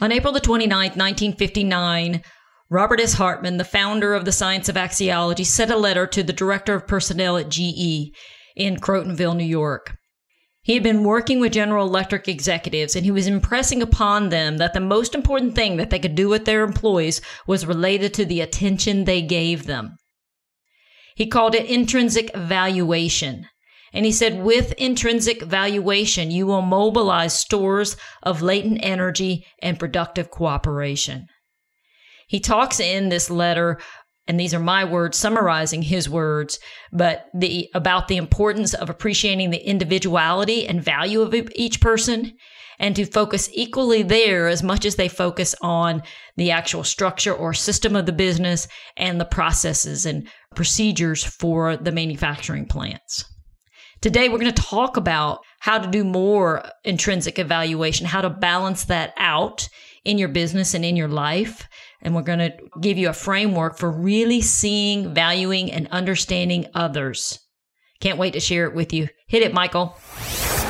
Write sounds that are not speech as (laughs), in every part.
On April the 29th, 1959, Robert S. Hartman, the founder of the science of axiology, sent a letter to the director of personnel at GE in Crotonville, New York. He had been working with General Electric executives and he was impressing upon them that the most important thing that they could do with their employees was related to the attention they gave them. He called it intrinsic valuation. And he said, with intrinsic valuation, you will mobilize stores of latent energy and productive cooperation. He talks in this letter and these are my words summarizing his words but the about the importance of appreciating the individuality and value of each person and to focus equally there as much as they focus on the actual structure or system of the business and the processes and procedures for the manufacturing plants Today, we're going to talk about how to do more intrinsic evaluation, how to balance that out in your business and in your life. And we're going to give you a framework for really seeing, valuing, and understanding others. Can't wait to share it with you. Hit it, Michael.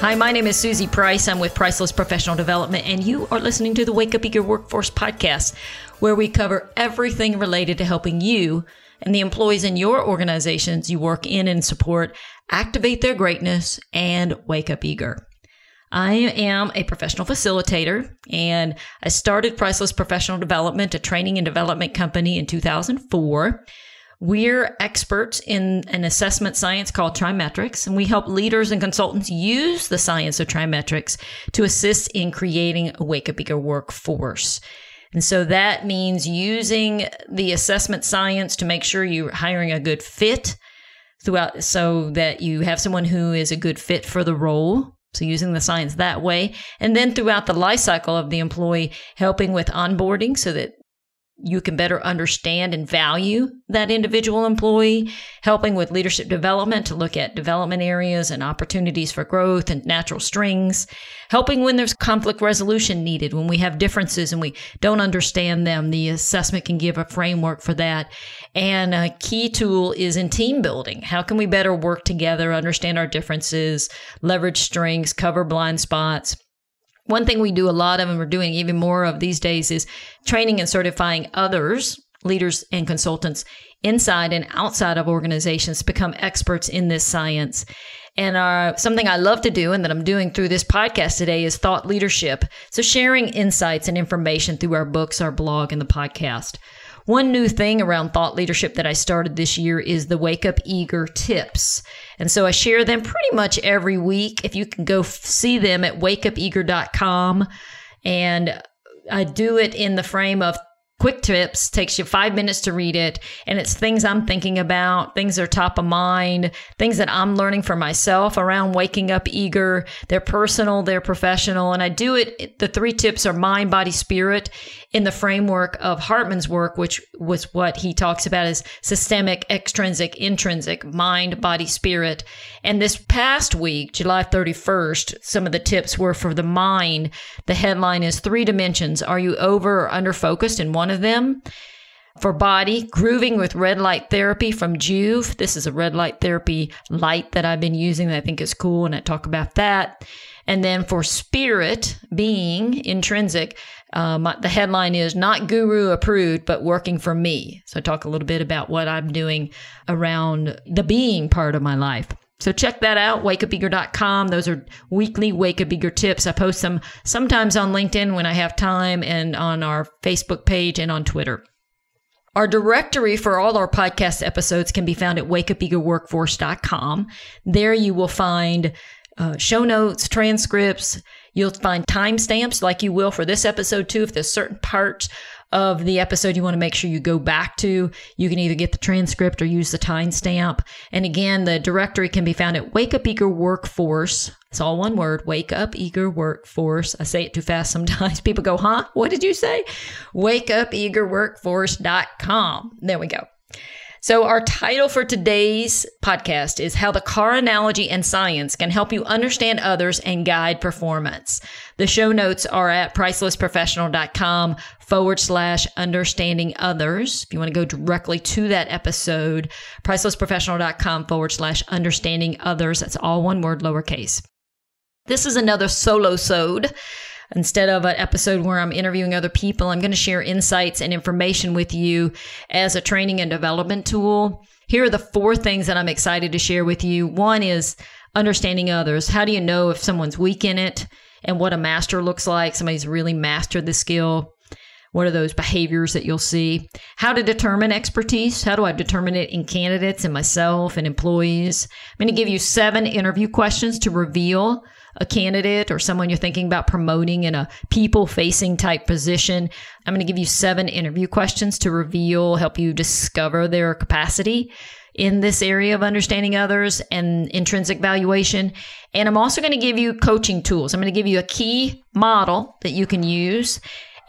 Hi, my name is Susie Price. I'm with Priceless Professional Development, and you are listening to the Wake Up Eager Workforce podcast, where we cover everything related to helping you and the employees in your organizations you work in and support activate their greatness and wake up eager. I am a professional facilitator and I started Priceless Professional Development, a training and development company in 2004. We're experts in an assessment science called TriMetrix, and we help leaders and consultants use the science of TriMetrix to assist in creating a wake up eager workforce. And so that means using the assessment science to make sure you're hiring a good fit throughout so that you have someone who is a good fit for the role. So using the science that way. And then throughout the life cycle of the employee, helping with onboarding so that you can better understand and value that individual employee, helping with leadership development to look at development areas and opportunities for growth and natural strings, helping when there's conflict resolution needed, when we have differences and we don't understand them. The assessment can give a framework for that. And a key tool is in team building. How can we better work together, understand our differences, leverage strengths, cover blind spots? One thing we do a lot of and we're doing even more of these days is training and certifying others, leaders and consultants inside and outside of organizations to become experts in this science. And uh, something I love to do and that I'm doing through this podcast today is thought leadership. So sharing insights and information through our books, our blog, and the podcast. One new thing around thought leadership that I started this year is the Wake Up Eager tips. And so I share them pretty much every week. If you can go f- see them at wakeupeager.com. And I do it in the frame of quick tips takes you five minutes to read it and it's things i'm thinking about things that are top of mind things that i'm learning for myself around waking up eager. They're personal they're professional and i do it the three tips are mind body spirit in the framework of hartman's work which was what he talks about as systemic extrinsic intrinsic mind body spirit. And this past week july 31st some of the tips were for the mind. The headline is three dimensions. Are you over or under focused in one one of them. For body, grooving with red light therapy from Joovv. This is a red light therapy light that I've been using that I think is cool, and I talk about that. And then for spirit, being intrinsic, um, the headline is not guru approved, but working for me. So I talk a little bit about what I'm doing around the being part of my life. So check that out, wakeupeager.com. Those are weekly Wake Up Eager tips. I post them sometimes on LinkedIn when I have time and on our Facebook page and on Twitter. Our directory for all our podcast episodes can be found at wakeupeagerworkforce.com. There you will find uh, show notes, transcripts. You'll find timestamps like you will for this episode too. If there's certain parts of the episode you want to make sure you go back to. You can either get the transcript or use the timestamp. And again, the directory can be found at Wake Up Eager Workforce. It's all one word, Wake Up Eager Workforce. I say it too fast sometimes. (laughs) People go, huh? What did you say? WakeUpEagerWorkforce.com. There we go. So, our title for today's podcast is How the Car Analogy and Science Can Help You Understand Others and Guide Performance. The show notes are at pricelessprofessional.com forward slash understanding others. If you want to go directly to that episode, pricelessprofessional.com forward slash understanding others. That's all one word, lowercase. This is another solo sode. Instead of an episode where I'm interviewing other people, I'm going to share insights and information with you as a training and development tool. Here are the four things that I'm excited to share with you. One is understanding others. How do you know if someone's weak in it and what a master looks like? Somebody's really mastered the skill. What are those behaviors that you'll see? How to determine expertise? How do I determine it in candidates and myself and employees? I'm going to give you seven interview questions to reveal a candidate or someone you're thinking about promoting in a people facing type position, I'm going to give you seven interview questions to reveal, help you discover their capacity in this area of understanding others and intrinsic valuation. And I'm also going to give you coaching tools. I'm going to give you a key model that you can use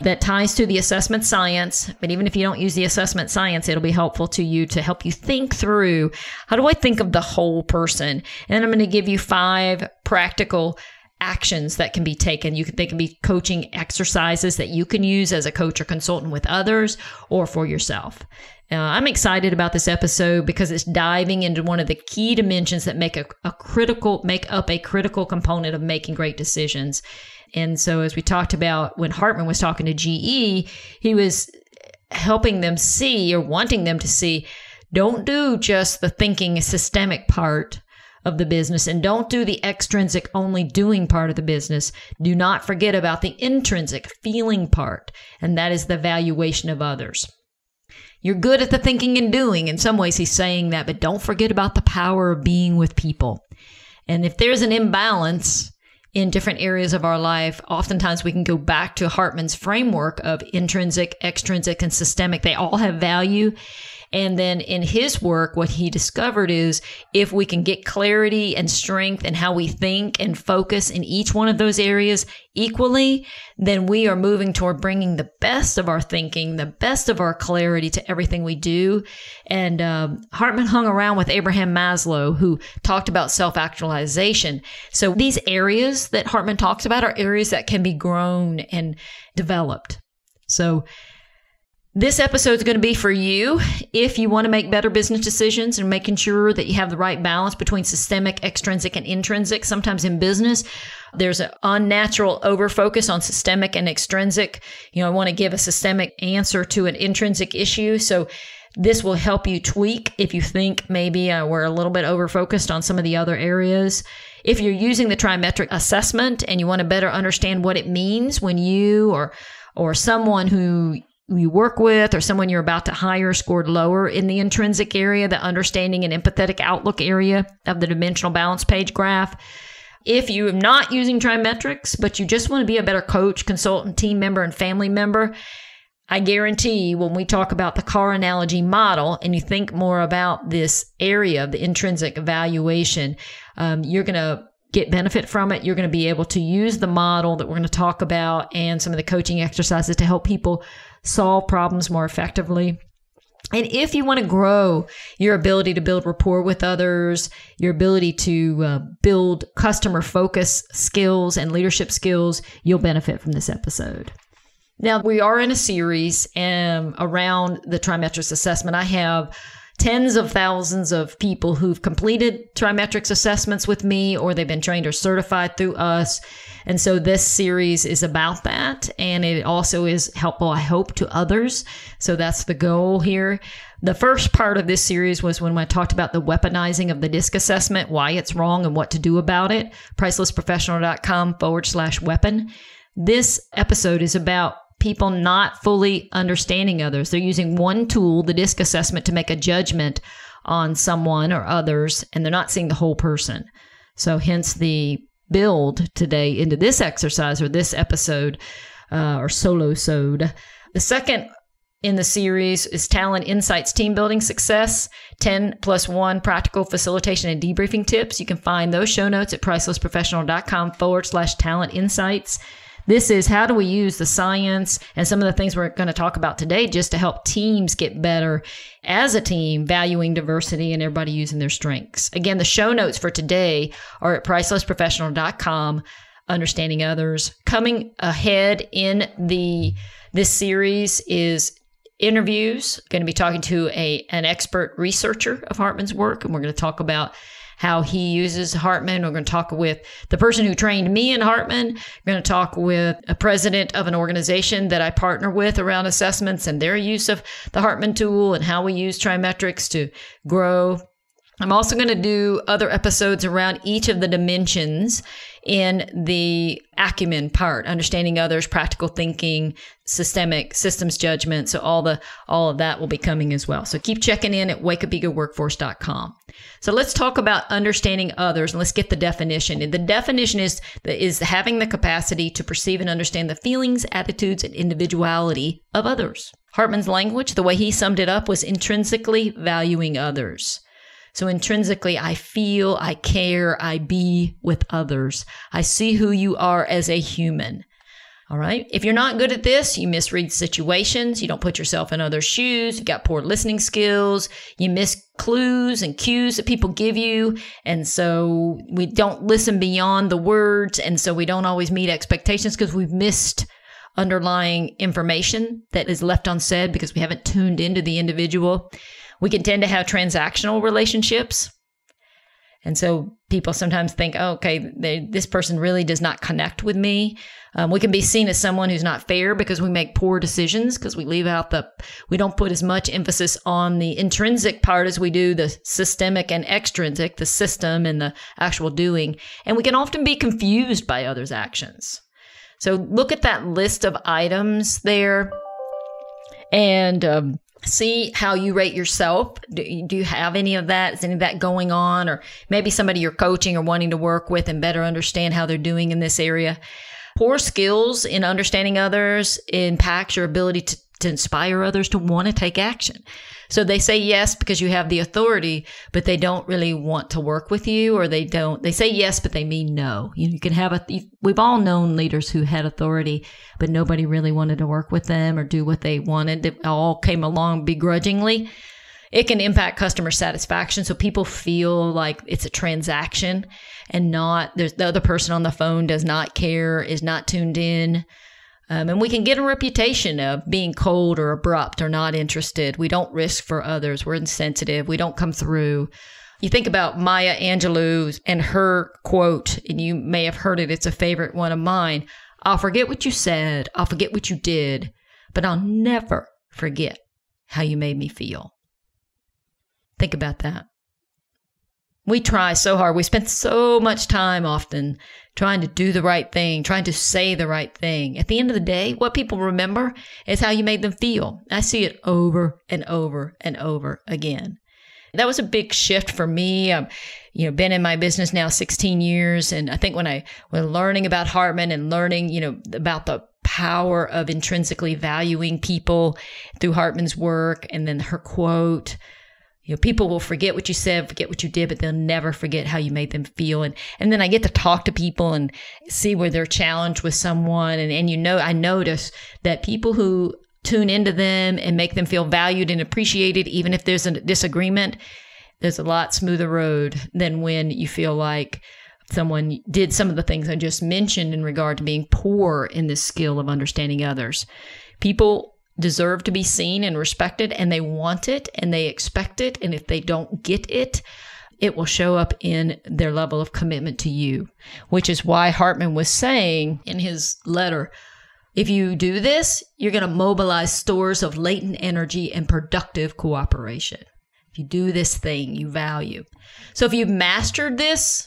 that ties to the assessment science. But even if you don't use the assessment science, it'll be helpful to you to help you think through how do I think of the whole person? And I'm going to give you five practical actions that can be taken. You can they can be coaching exercises that you can use as a coach or consultant with others or for yourself. Uh, I'm excited about this episode because it's diving into one of the key dimensions that make a, a critical make up a critical component of making great decisions. And so, as we talked about when Hartman was talking to GE, he was helping them see or wanting them to see don't do just the thinking systemic part of the business and don't do the extrinsic only doing part of the business. Do not forget about the intrinsic feeling part, and that is the valuation of others. You're good at the thinking and doing. In some ways, he's saying that, but don't forget about the power of being with people. And if there's an imbalance, in different areas of our life, oftentimes we can go back to Hartman's framework of intrinsic, extrinsic, and systemic. They all have value. And then in his work, what he discovered is if we can get clarity and strength and how we think and focus in each one of those areas equally, then we are moving toward bringing the best of our thinking, the best of our clarity to everything we do. And um, Hartman hung around with Abraham Maslow, who talked about self actualization. So these areas that Hartman talks about are areas that can be grown and developed. So this episode is going to be for you if you want to make better business decisions and making sure that you have the right balance between systemic, extrinsic, and intrinsic. Sometimes in business, there's an unnatural overfocus on systemic and extrinsic. You know, I want to give a systemic answer to an intrinsic issue. So this will help you tweak if you think maybe uh, we're a little bit overfocused on some of the other areas. If you're using the trimetric assessment and you want to better understand what it means when you or or someone who you work with or someone you're about to hire scored lower in the intrinsic area, the understanding and empathetic outlook area of the dimensional balance page graph. If you are not using TriMetrix, but you just want to be a better coach, consultant, team member, and family member, I guarantee when we talk about the car analogy model and you think more about this area of the intrinsic evaluation, um, you're going to get benefit from it. You're going to be able to use the model that we're going to talk about and some of the coaching exercises to help people solve problems more effectively. And if you want to grow your ability to build rapport with others, your ability to uh, build customer focus skills and leadership skills, you'll benefit from this episode. Now, we are in a series um, around the TriMetrix assessment. I have tens of thousands of people who've completed TriMetrix assessments with me or they've been trained or certified through us. And so this series is about that. And it also is helpful, I hope, to others. So that's the goal here. The first part of this series was when I talked about the weaponizing of the DISC assessment, why it's wrong and what to do about it. Pricelessprofessional.com forward slash weapon. This episode is about people not fully understanding others. They're using one tool, the DISC assessment, to make a judgment on someone or others, and they're not seeing the whole person. So, hence the build today into this exercise or this episode uh, or solo sode. The second in the series is Talent Insights Team Building Success 10 plus 1 practical facilitation and debriefing tips. You can find those show notes at pricelessprofessional.com forward slash talent insights. This is how do we use the science and some of the things we're going to talk about today just to help teams get better as a team, valuing diversity and everybody using their strengths. Again, the show notes for today are at pricelessprofessional.com. Understanding others. Coming ahead in the this series is interviews. Going to be talking to a an expert researcher of Hartman's work, and we're going to talk about how he uses Hartman. We're going to talk with the person who trained me in Hartman. We're going to talk with a president of an organization that I partner with around assessments and their use of the Hartman tool and how we use TriMetrix to grow I'm also going to do other episodes around each of the dimensions in the acumen part, understanding others, practical thinking, systemic systems judgment. So all the all of that will be coming as well. So keep checking in at wakeupeagerworkforce.com. So let's talk about understanding others and let's get the definition. And the definition is is having the capacity to perceive and understand the feelings, attitudes, and individuality of others. Hartman's language, the way he summed it up, was intrinsically valuing others. So intrinsically, I feel, I care, I be with others. I see who you are as a human. All right. If you're not good at this, you misread situations, you don't put yourself in other shoes, You've got poor listening skills, you miss clues and cues that people give you. And so we don't listen beyond the words. And so we don't always meet expectations because we've missed underlying information that is left unsaid because we haven't tuned into the individual. We can tend to have transactional relationships. And so people sometimes think, oh, okay, they, this person really does not connect with me. Um, we can be seen as someone who's not fair because we make poor decisions because we leave out the, we don't put as much emphasis on the intrinsic part as we do the systemic and extrinsic, the system and the actual doing. And we can often be confused by others' actions. So look at that list of items there and um, see how you rate yourself. Do you, do you have any of that? Is any of that going on? Or maybe somebody you're coaching or wanting to work with and better understand how they're doing in this area. Poor skills in understanding others impacts your ability to, to inspire others to want to take action. So they say yes because you have the authority, but they don't really want to work with you or they don't, they say yes, but they mean no. You, can have a, we've all known leaders who had authority, but nobody really wanted to work with them or do what they wanted. It all came along begrudgingly. It can impact customer satisfaction. So people feel like it's a transaction and not, there's the other person on the phone does not care, is not tuned in. Um, and we can get a reputation of being cold or abrupt or not interested. We don't risk for others. We're insensitive. We don't come through. You think about Maya Angelou and her quote, and you may have heard it. It's a favorite one of mine. I'll forget what you said. I'll forget what you did, but I'll never forget how you made me feel. Think about that. We try so hard. We spend so much time often trying to do the right thing, trying to say the right thing. At the end of the day, what people remember is how you made them feel. I see it over and over and over again. That was a big shift for me. I've, you know, been in my business now 16 years. And I think when I was learning about Hartman and learning, you know, about the power of intrinsically valuing people through Hartman's work and then her quote, you know, people will forget what you said, forget what you did, but they'll never forget how you made them feel. And, and then I get to talk to people and see where they're challenged with someone. And, and you know, I notice that people who tune into them and make them feel valued and appreciated, even if there's a disagreement, there's a lot smoother road than when you feel like someone did some of the things I just mentioned in regard to being poor in this skill of understanding others. People deserve to be seen and respected and they want it and they expect it. And if they don't get it, it will show up in their level of commitment to you, which is why Hartman was saying in his letter if you do this, you're going to mobilize stores of latent energy and productive cooperation. If you do this thing you value. So if you've mastered this,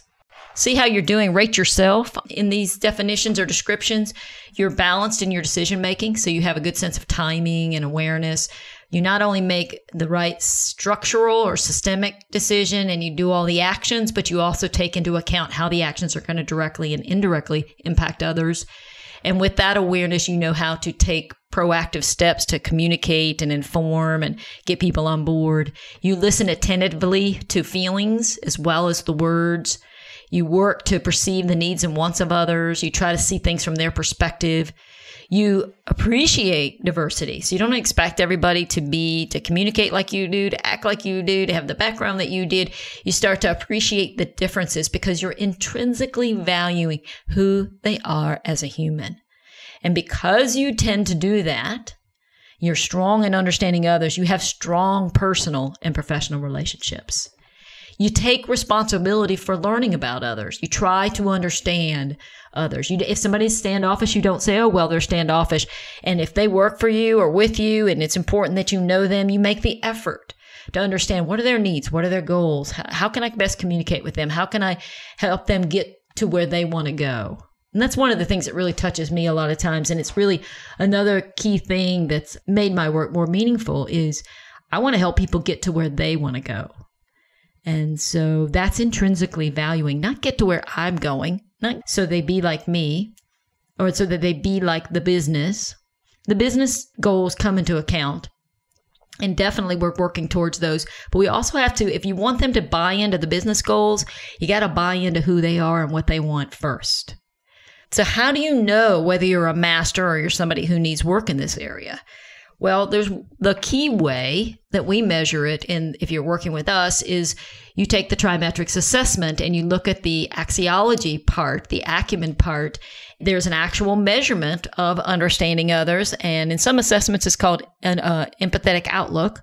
see how you're doing, rate yourself in these definitions or descriptions. You're balanced in your decision making, so you have a good sense of timing and awareness. You not only make the right structural or systemic decision and you do all the actions, but you also take into account how the actions are going to directly and indirectly impact others. And with that awareness, you know how to take proactive steps to communicate and inform and get people on board. You listen attentively to feelings as well as the words. You work to perceive the needs and wants of others. You try to see things from their perspective. You appreciate diversity. So you don't expect everybody to be, to communicate like you do, to act like you do, to have the background that you did. You start to appreciate the differences because you're intrinsically valuing who they are as a human. And because you tend to do that, you're strong in understanding others. You have strong personal and professional relationships. You take responsibility for learning about others. You try to understand others. You, if somebody's standoffish, you don't say, oh, well, they're standoffish. And if they work for you or with you and it's important that you know them, you make the effort to understand what are their needs? What are their goals? How, how can I best communicate with them? How can I help them get to where they want to go? And that's one of the things that really touches me a lot of times. And it's really another key thing that's made my work more meaningful is I want to help people get to where they want to go. And so that's intrinsically valuing, not get to where I'm going, not so they be like me or so that they be like the business. The business goals come into account. And definitely we're working towards those. But we also have to, if you want them to buy into the business goals, you got to buy into who they are and what they want first. So, how do you know whether you're a master or you're somebody who needs work in this area? Well, there's the key way that we measure it in if you're working with us is you take the TriMetrix assessment and you look at the axiology part, the acumen part. There's an actual measurement of understanding others, and in some assessments, it's called an uh, empathetic outlook.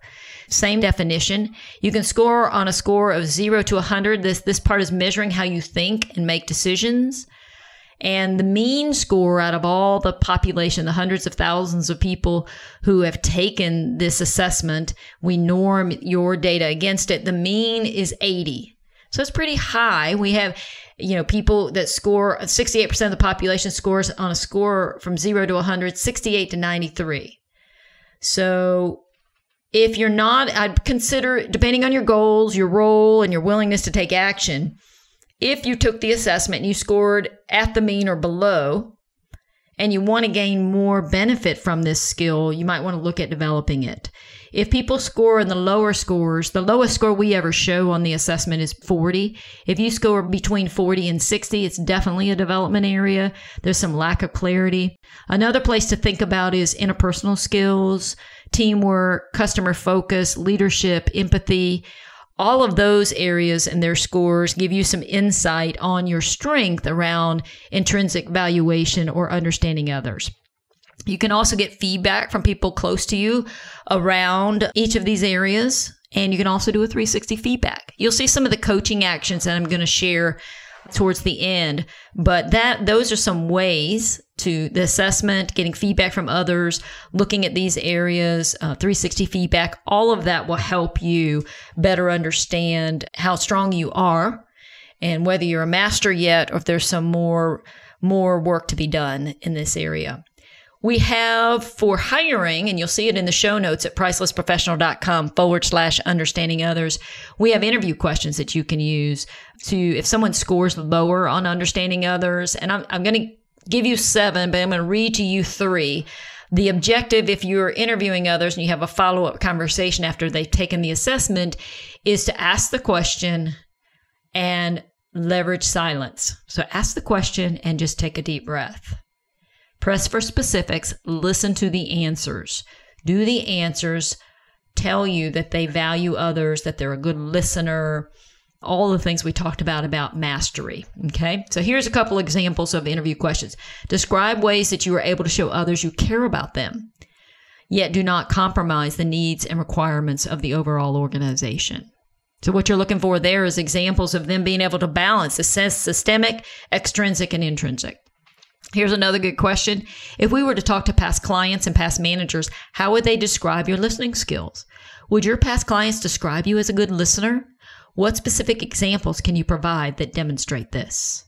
Same definition. You can score on a score of zero to 100. This this part is measuring how you think and make decisions. And the mean score out of all the population, the hundreds of thousands of people who have taken this assessment, we norm your data against it. The mean is 80. So it's pretty high. We have, you know, people that score 68% of the population scores on a score from 0 to 100, 68 to 93. So if you're not, I'd consider, depending on your goals, your role, and your willingness to take action, if you took the assessment and you scored at the mean or below, and you want to gain more benefit from this skill, you might want to look at developing it. If people score in the lower scores, the lowest score we ever show on the assessment is 40. If you score between 40 and 60, it's definitely a development area. There's some lack of clarity. Another place to think about is interpersonal skills, teamwork, customer focus, leadership, empathy all of those areas and their scores give you some insight on your strength around intrinsic valuation or understanding others. You can also get feedback from people close to you around each of these areas. And you can also do a 360 feedback. You'll see some of the coaching actions that I'm going to share towards the end. But that those are some ways to the assessment, getting feedback from others, looking at these areas, uh, 360 feedback. All of that will help you better understand how strong you are and whether you're a master yet or if there's some more more work to be done in this area. We have for hiring, and you'll see it in the show notes at pricelessprofessional.com forward slash understanding others. We have interview questions that you can use to, if someone scores lower on understanding others, and I'm, I'm going to give you seven, but I'm going to read to you three. The objective, if you're interviewing others and you have a follow up conversation after they've taken the assessment, is to ask the question and leverage silence. So ask the question and just take a deep breath. Press for specifics, listen to the answers. Do the answers tell you that they value others, that they're a good listener, all the things we talked about about mastery. Okay. So here's a couple examples of interview questions. Describe ways that you are able to show others you care about them, yet do not compromise the needs and requirements of the overall organization. So what you're looking for there is examples of them being able to balance the systemic, extrinsic, and intrinsic. Here's another good question. If we were to talk to past clients and past managers, how would they describe your listening skills? Would your past clients describe you as a good listener? What specific examples can you provide that demonstrate this?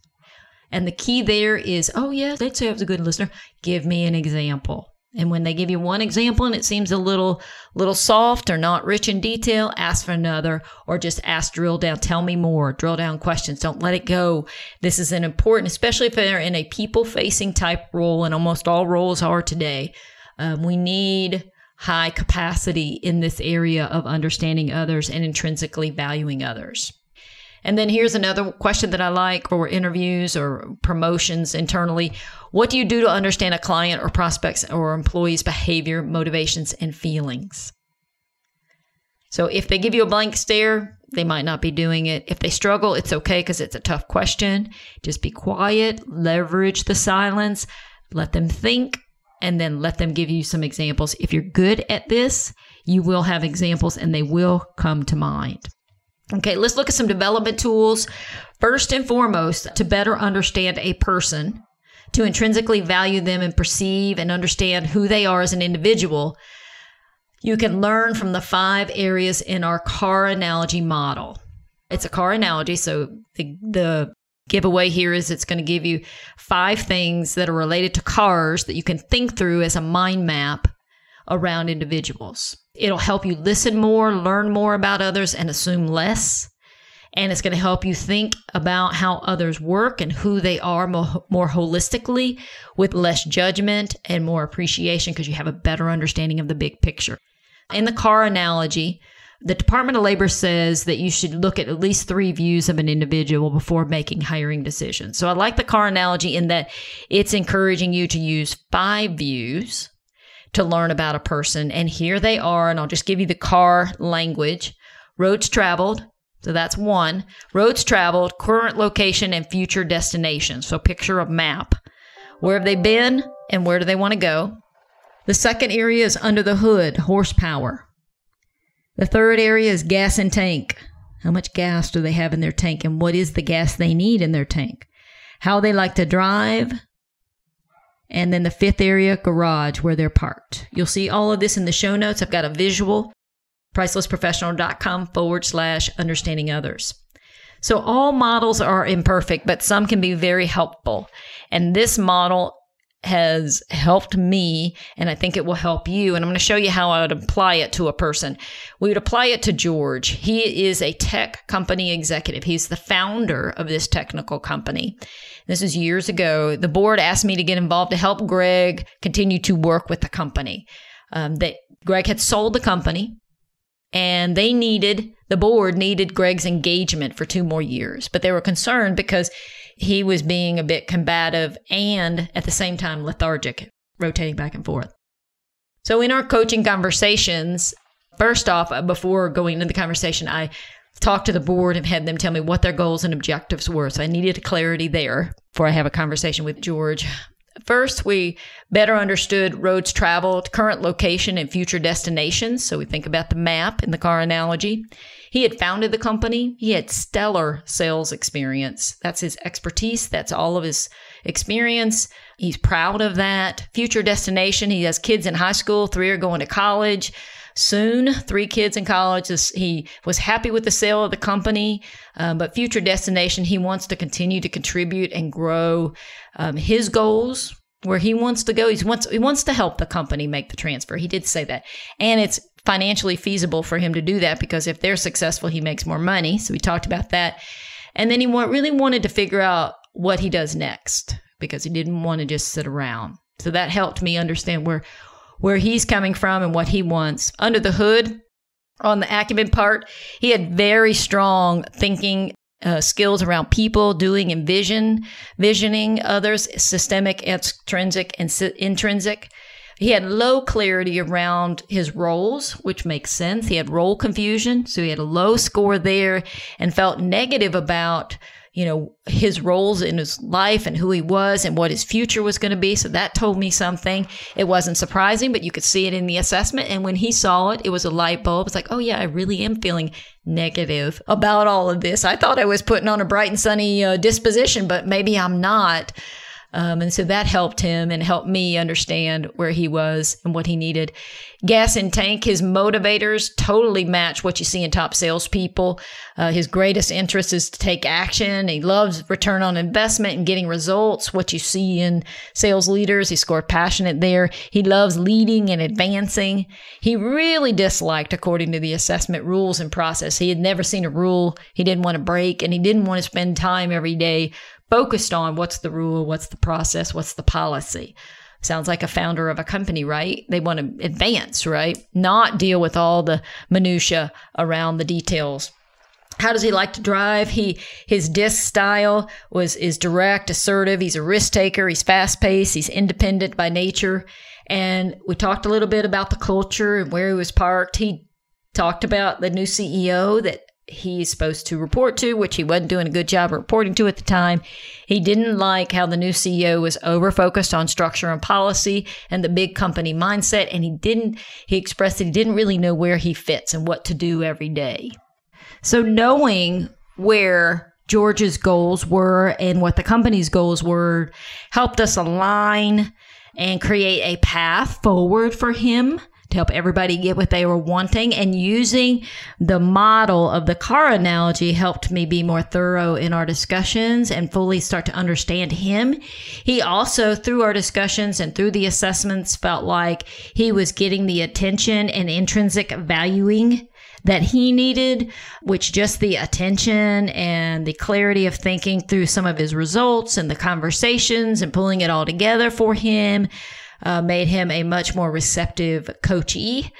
And the key there is, oh, yeah, they'd say I was a good listener. Give me an example. And when they give you one example and it seems a little little soft or not rich in detail, ask for another or just ask drill down, tell me more, drill down questions. Don't let it go. This is an important, especially if they're in a people facing type role, and almost all roles are today. Um, we need high capacity in this area of understanding others and intrinsically valuing others. And then here's another question that I like for interviews or promotions internally. What do you do to understand a client or prospects or employees' behavior, motivations, and feelings? So if they give you a blank stare, they might not be doing it. If they struggle, it's okay because it's a tough question. Just be quiet, leverage the silence, let them think, and then let them give you some examples. If you're good at this, you will have examples and they will come to mind. Okay, let's look at some development tools. First and foremost, to better understand a person, to intrinsically value them and perceive and understand who they are as an individual, you can learn from the five areas in our car analogy model. It's a car analogy, so the, the giveaway here is it's going to give you five things that are related to cars that you can think through as a mind map around individuals. It'll help you listen more, learn more about others, and assume less. And it's going to help you think about how others work and who they are more, more holistically with less judgment and more appreciation because you have a better understanding of the big picture. In the car analogy, the Department of Labor says that you should look at at least three views of an individual before making hiring decisions. So I like the car analogy in that it's encouraging you to use five views to learn about a person. And here they are, and I'll just give you the car language roads traveled. So that's one. Roads traveled, current location, and future destination. So picture a map. Where have they been and where do they want to go? The second area is under the hood, horsepower. The third area is gas and tank. How much gas do they have in their tank and what is the gas they need in their tank? How they like to drive, and then the fifth area, garage, where they're parked. You'll see all of this in the show notes. I've got a visual, pricelessprofessional.com forward slash understanding others. So all models are imperfect, but some can be very helpful. And this model has helped me, and I think it will help you. And I'm going to show you how I would apply it to a person. We would apply it to George. He is a tech company executive, he's the founder of this technical company. This is years ago. The board asked me to get involved to help Greg continue to work with the company. Um, that Greg had sold the company and they needed the board needed Greg's engagement for two more years, but they were concerned because he was being a bit combative and at the same time lethargic, rotating back and forth. So in our coaching conversations, first off, uh, before going into the conversation, I talked to the board and had them tell me what their goals and objectives were. So I needed clarity there before I have a conversation with George. First, we better understood roads traveled, current location, and future destinations. So we think about the map in the car analogy. He had founded the company. He had stellar sales experience. That's his expertise. That's all of his experience. He's proud of that. Future destination. He has kids in high school. Three are going to college soon. Three kids in college. He was happy with the sale of the company, um, but future destination, he wants to continue to contribute and grow um, his goals where he wants to go. He wants he wants to help the company make the transfer. He did say that, and it's financially feasible for him to do that because if they're successful, he makes more money. So we talked about that, and then he really wanted to figure out what he does next because he didn't want to just sit around. So that helped me understand where where he's coming from and what he wants. Under the hood, on the acumen part, he had very strong thinking uh, skills around people, doing and vision, visioning others, systemic, extrinsic, and intrinsic. He had low clarity around his roles, which makes sense. He had role confusion, so he had a low score there and felt negative about you know, his roles in his life and who he was and what his future was going to be. So that told me something. It wasn't surprising, but you could see it in the assessment. And when he saw it, it was a light bulb. It's like, oh, yeah, I really am feeling negative about all of this. I thought I was putting on a bright and sunny uh, disposition, but maybe I'm not. Um, and so that helped him and helped me understand where he was and what he needed. Gas and tank, his motivators totally match what you see in top salespeople. Uh, his greatest interest is to take action. He loves return on investment and getting results, what you see in sales leaders. He scored passionate there. He loves leading and advancing. He really disliked, according to the assessment rules and process. He had never seen a rule he didn't want to break, and he didn't want to spend time every day focused on what's the rule, what's the process, what's the policy. Sounds like a founder of a company, right? They want to advance, right? Not deal with all the minutia around the details. How does he like to drive? He his DISC style was is direct, assertive. He's a risk taker. He's fast paced. He's independent by nature. And we talked a little bit about the culture and where he was parked. He talked about the new CEO that he's supposed to report to, which he wasn't doing a good job reporting to at the time. He didn't like how the new CEO was over focused on structure and policy and the big company mindset. And he didn't, he expressed that he didn't really know where he fits and what to do every day. So knowing where George's goals were and what the company's goals were helped us align and create a path forward for him to help everybody get what they were wanting. And using the model of the car analogy helped me be more thorough in our discussions and fully start to understand him. He also, through our discussions and through the assessments, felt like he was getting the attention and intrinsic valuing that he needed, which just the attention and the clarity of thinking through some of his results and the conversations and pulling it all together for him uh, made him a much more receptive coachee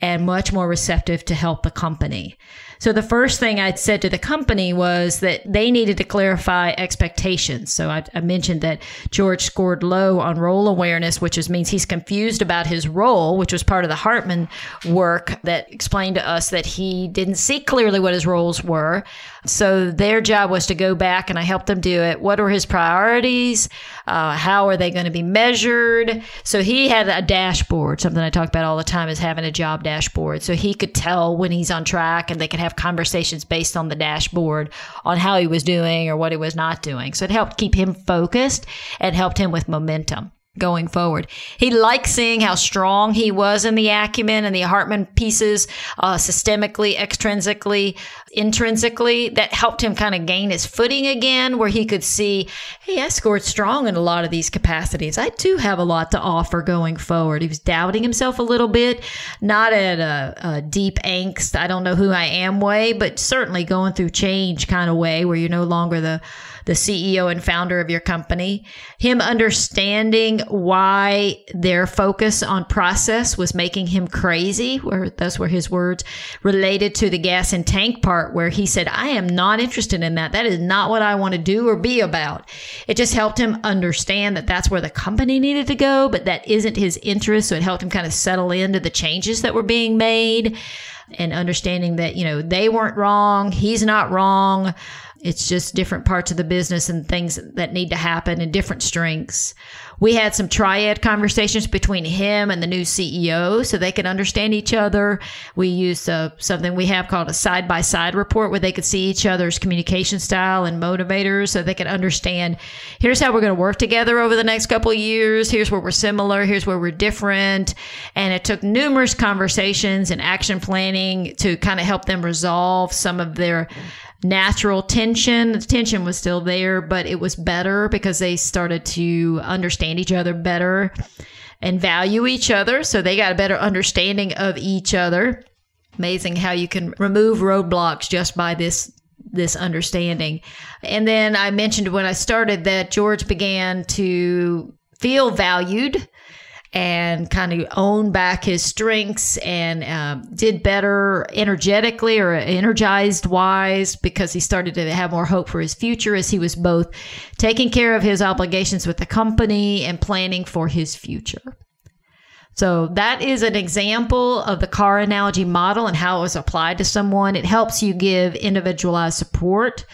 and much more receptive to help the company. So the first thing I said to the company was that they needed to clarify expectations. So I, I mentioned that George scored low on role awareness, which is, means he's confused about his role, which was part of the Hartman work that explained to us that he didn't see clearly what his roles were. So their job was to go back and I helped them do it. What are his priorities? Uh, how are they going to be measured? So he had a dashboard. Something I talk about all the time is having a job dashboard. So he could tell when he's on track and they could have conversations based on the dashboard on how he was doing or what he was not doing. So it helped keep him focused and helped him with momentum going forward. He liked seeing how strong he was in the acumen and the Hartman pieces, uh, systemically, extrinsically, intrinsically. That helped him kind of gain his footing again, where he could see, hey, I scored strong in a lot of these capacities. I do have a lot to offer going forward. He was doubting himself a little bit, not at a, a deep angst, I don't know who I am way, but certainly going through change kind of way where you're no longer the the CEO and founder of your company, him understanding why their focus on process was making him crazy, where those were his words, related to the gas and tank part, where he said, I am not interested in that. That is not what I want to do or be about. It just helped him understand that that's where the company needed to go, but that isn't his interest. So it helped him kind of settle into the changes that were being made and understanding that, you know, they weren't wrong. He's not wrong. It's just different parts of the business and things that need to happen and different strengths. We had some triad conversations between him and the new CEO so they could understand each other. We used uh, something we have called a side by side report where they could see each other's communication style and motivators so they could understand here's how we're going to work together over the next couple years. Here's where we're similar. Here's where we're different. And it took numerous conversations and action planning to kind of help them resolve some of their natural tension. The tension was still there, but it was better because they started to understand each other better and value each other. So they got a better understanding of each other. Amazing how you can remove roadblocks just by this this understanding. And then I mentioned when I started that George began to feel valued and kind of owned back his strengths and uh, did better energetically or energized wise because he started to have more hope for his future as he was both taking care of his obligations with the company and planning for his future. So that is an example of the car analogy model and how it was applied to someone. It helps you give individualized support.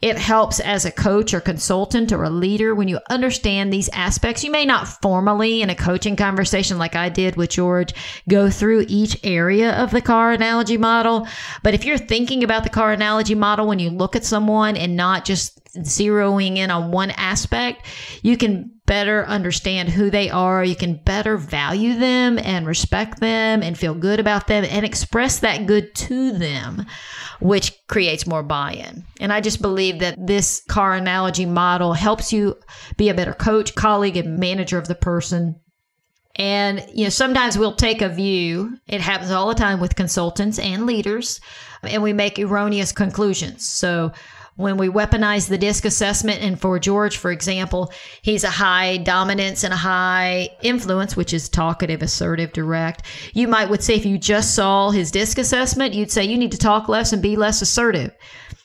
It helps as a coach or consultant or a leader when you understand these aspects. You may not formally in a coaching conversation like I did with George go through each area of the car analogy model. But if you're thinking about the car analogy model when you look at someone and not just zeroing in on one aspect, you can better understand who they are. You can better value them and respect them and feel good about them and express that good to them, which creates more buy in. And I just believe that this car analogy model helps you be a better coach, colleague, and manager of the person and, you know, sometimes we'll take a view. It happens all the time with consultants and leaders, and we make erroneous conclusions. So, when we weaponize the DISC assessment. And for George, for example, he's a high dominance and a high influence, which is talkative, assertive, direct. You might would say if you just saw his DISC assessment, you'd say you need to talk less and be less assertive.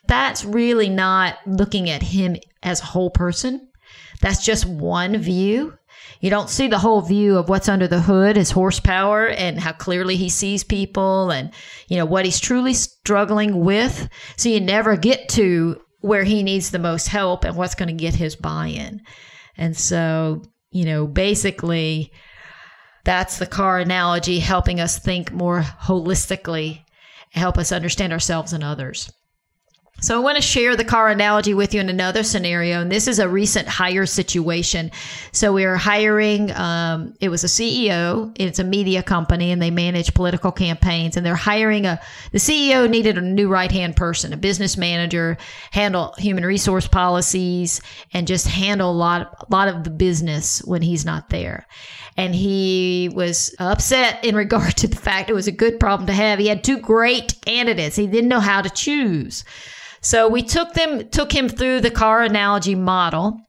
That's really not looking at him as a whole person. That's just one view. You don't see the whole view of what's under the hood, his horsepower and how clearly he sees people and, you know, what he's truly struggling with. So you never get to where he needs the most help and what's going to get his buy in. And so, you know, basically, that's the car analogy helping us think more holistically, help us understand ourselves and others. So I want to share the car analogy with you in another scenario, and this is a recent hire situation. So we are hiring. Um, it was a CEO. It's a media company, and they manage political campaigns. And they're hiring a. The CEO needed a new right hand person, a business manager, handle human resource policies, and just handle a lot, a lot of the business when he's not there. And he was upset in regard to the fact it was a good problem to have. He had two great candidates. He didn't know how to choose. So we took them, took him through the car analogy model.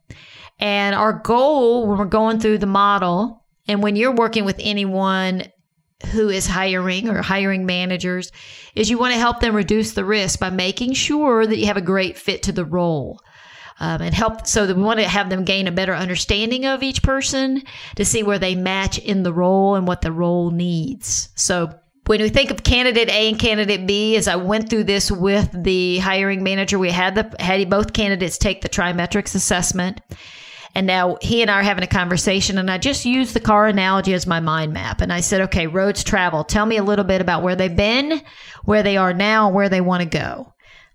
And our goal when we're going through the model, and when you're working with anyone who is hiring or hiring managers, is you want to help them reduce the risk by making sure that you have a great fit to the role. Um, and help so that we want to have them gain a better understanding of each person to see where they match in the role and what the role needs. So when we think of candidate A and candidate B, as I went through this with the hiring manager, we had the had both candidates take the TriMetrix assessment. And now he and I are having a conversation, and I just used the car analogy as my mind map. And I said, okay, roads travel. Tell me a little bit about where they've been, where they are now, where they want to go.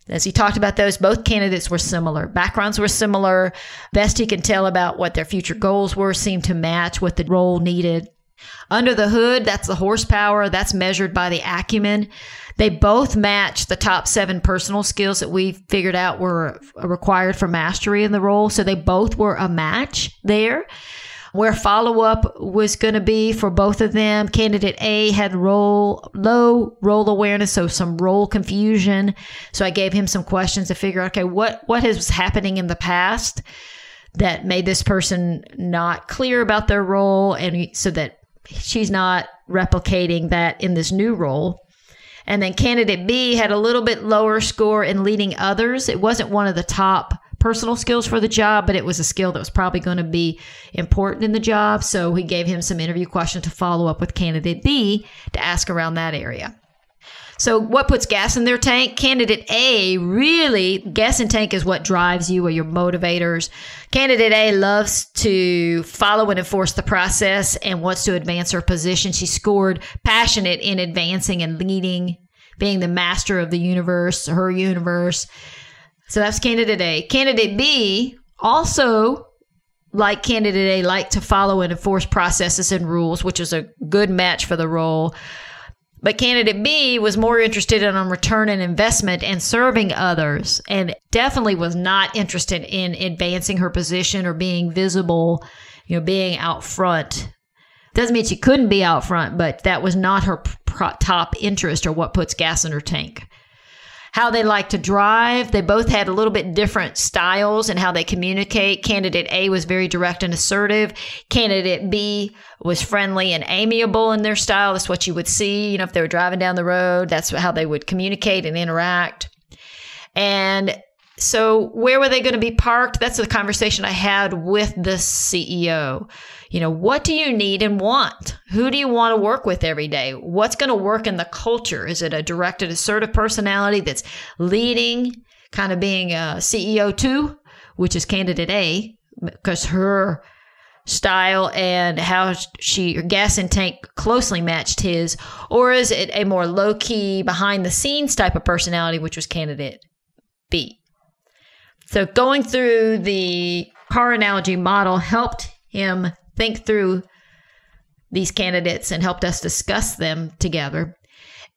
As he talked about those, both candidates were similar. Backgrounds were similar. Best he can tell about what their future goals were seemed to match what the role needed. Under the hood, that's the horsepower, that's measured by the acumen. They both match the top seven personal skills that we figured out were required for mastery in the role. So they both were a match there. Where follow up was going to be for both of them, candidate A had role low role awareness, so some role confusion. So I gave him some questions to figure out, okay, what what has happening in the past that made this person not clear about their role, and so that she's not replicating that in this new role. And then candidate B had a little bit lower score in leading others. It wasn't one of the top personal skills for the job, but it was a skill that was probably going to be important in the job. So we gave him some interview questions to follow up with candidate B to ask around that area. So, what puts gas in their tank? Candidate A really, gas in tank is what drives you or your motivators. Candidate A loves to follow and enforce the process and wants to advance her position. She scored passionate in advancing and leading, being the master of the universe, her universe. So, that's candidate A. Candidate B also like candidate A, like to follow and enforce processes and rules, which is a good match for the role. But candidate B was more interested in um, return on investment and serving others, and definitely was not interested in advancing her position or being visible, you know, being out front. Doesn't mean she couldn't be out front, but that was not her top interest or what puts gas in her tank how they like to drive. They both had a little bit different styles and how they communicate. Candidate A was very direct and assertive. Candidate B was friendly and amiable in their style. That's what you would see, you know, if they were driving down the road. That's how they would communicate and interact. And so where were they going to be parked? That's the conversation I had with the CEO. You know, what do you need and want? Who do you want to work with every day? What's going to work in the culture? Is it a directed, assertive personality that's leading, kind of being a CEO two, which is candidate A, because her style and how she her gas and tank closely matched his or is it a more low key behind the scenes type of personality which was candidate B so going through the car analogy model helped him think through these candidates and helped us discuss them together.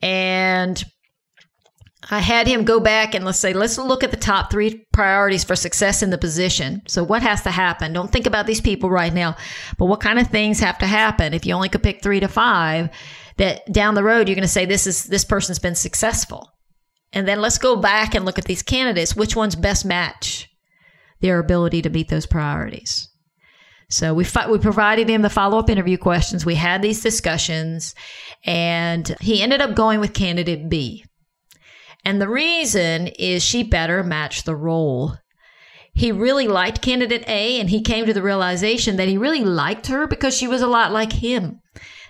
And I had him go back and let's say, let's look at the top three priorities for success in the position. So, what has to happen? Don't think about these people right now, but what kind of things have to happen? If you only could pick three to five, that down the road you're going to say this is this person's been successful. And then let's go back and look at these candidates. Which ones best match their ability to meet those priorities? So we we provided him the follow up interview questions. We had these discussions, and he ended up going with candidate B. And the reason is she better matched the role. He really liked candidate A, and he came to the realization that he really liked her because she was a lot like him.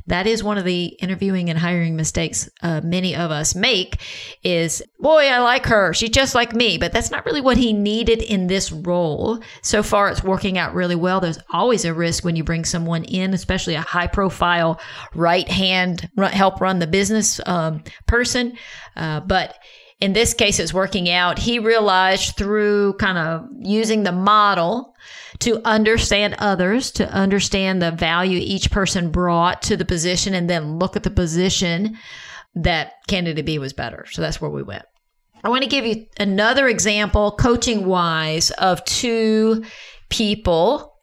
That is one of the interviewing and hiring mistakes uh, many of us make is, boy, I like her. She's just like me. But that's not really what he needed in this role. So far, it's working out really well. There's always a risk when you bring someone in, especially a high profile right hand help run the business um, person. Uh, but in this case, it's working out. He realized through kind of using the model to understand others, to understand the value each person brought to the position, and then look at the position that candidate B was better. So that's where we went. I want to give you another example, coaching wise, of two people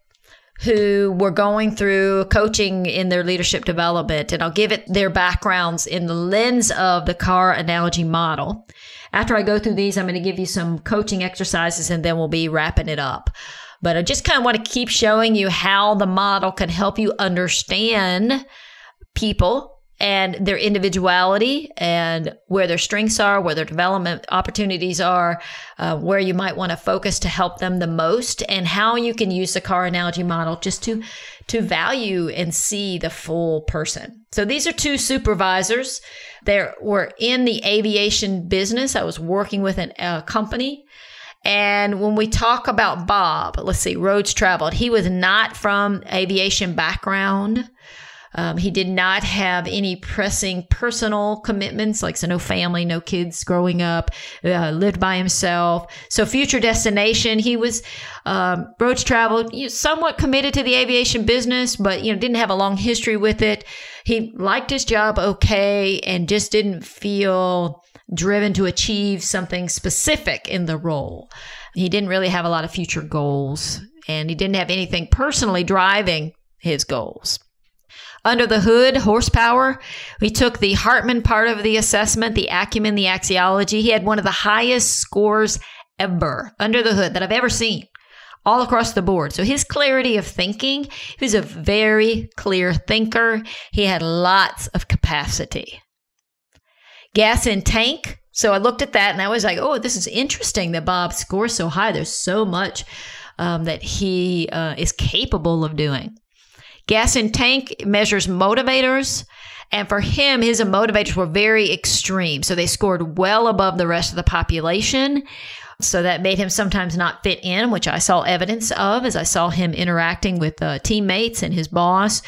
who were going through coaching in their leadership development. And I'll give it their backgrounds in the lens of the car analogy model. After I go through these, I'm going to give you some coaching exercises and then we'll be wrapping it up. But I just kind of want to keep showing you how the model can help you understand people and their individuality and where their strengths are, where their development opportunities are, uh, where you might want to focus to help them the most, and how you can use the car analogy model just to to value and see the full person. So these are two supervisors. They were in the aviation business. I was working with an, a company and when we talk about Bob, let's see, roads traveled. He was not from aviation background. Um, he did not have any pressing personal commitments, like so no family, no kids growing up, uh, lived by himself. So future destination, he was um, roads traveled, you know, somewhat committed to the aviation business, but you know didn't have a long history with it. He liked his job okay, and just didn't feel driven to achieve something specific in the role. He didn't really have a lot of future goals, and he didn't have anything personally driving his goals. Under the hood, horsepower, we took the Hartman part of the assessment, the acumen, the axiology. He had one of the highest scores ever under the hood that I've ever seen all across the board. So his clarity of thinking, he was a very clear thinker. He had lots of capacity gas in tank. So I looked at that and I was like, oh, this is interesting that Bob scores so high. There's so much um, that he uh, is capable of doing. Gas in tank measures motivators. And for him, his motivators were very extreme. So they scored well above the rest of the population. So that made him sometimes not fit in, which I saw evidence of as I saw him interacting with uh, teammates and his boss.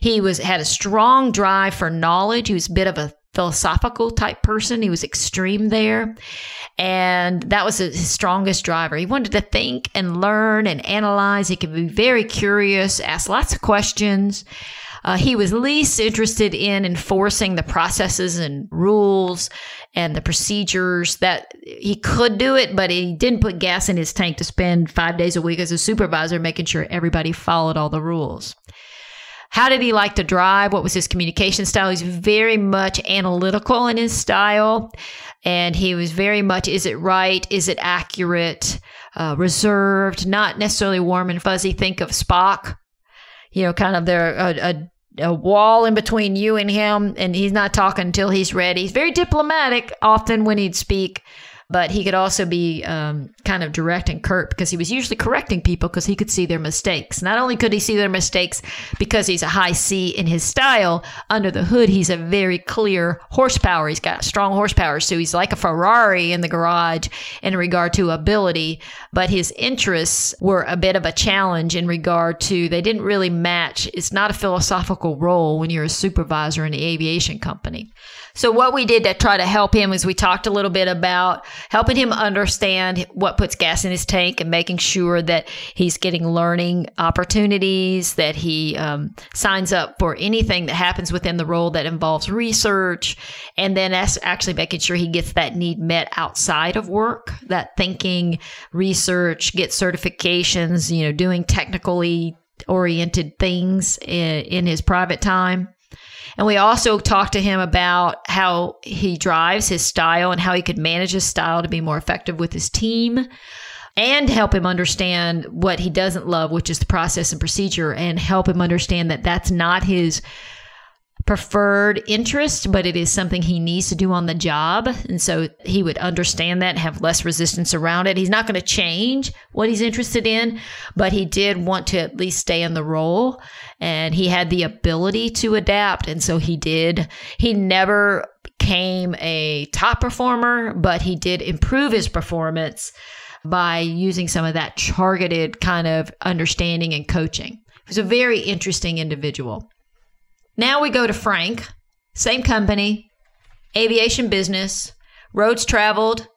He was had a strong drive for knowledge. He was a bit of a philosophical type person. He was extreme there. And that was his strongest driver. He wanted to think and learn and analyze. He could be very curious, ask lots of questions. Uh, he was least interested in enforcing the processes and rules and the procedures that he could do it, but he didn't put gas in his tank to spend five days a week as a supervisor making sure everybody followed all the rules. How did he like to drive? What was his communication style? He's very much analytical in his style. And he was very much, is it right? Is it accurate? Uh, reserved, not necessarily warm and fuzzy. Think of Spock, you know, kind of there, a, a, a wall in between you and him. And he's not talking until he's ready. He's very diplomatic often when he'd speak, but he could also be um, kind of direct and curt because he was usually correcting people because he could see their mistakes. Not only could he see their mistakes because he's a high C in his style, under the hood, he's a very clear horsepower. He's got strong horsepower. So he's like a Ferrari in the garage in regard to ability, but his interests were a bit of a challenge in regard to they didn't really match. It's not a philosophical role when you're a supervisor in the aviation company. So what we did to try to help him is we talked a little bit about helping him understand what puts gas in his tank and making sure that he's getting learning opportunities, that he um, signs up for anything that happens within the role that involves research, and then actually making sure he gets that need met outside of work, that thinking, research, get certifications, you know, doing technically oriented things in, in his private time. And we also talked to him about how he drives his style and how he could manage his style to be more effective with his team and help him understand what he doesn't love, which is the process and procedure, and help him understand that that's not his preferred interest, but it is something he needs to do on the job. And so he would understand that, have less resistance around it. He's not going to change what he's interested in, but he did want to at least stay in the role and he had the ability to adapt. And so he did. He never became a top performer, but he did improve his performance by using some of that targeted kind of understanding and coaching. He was a very interesting individual. Now we go to Frank, same company, aviation business, roads traveled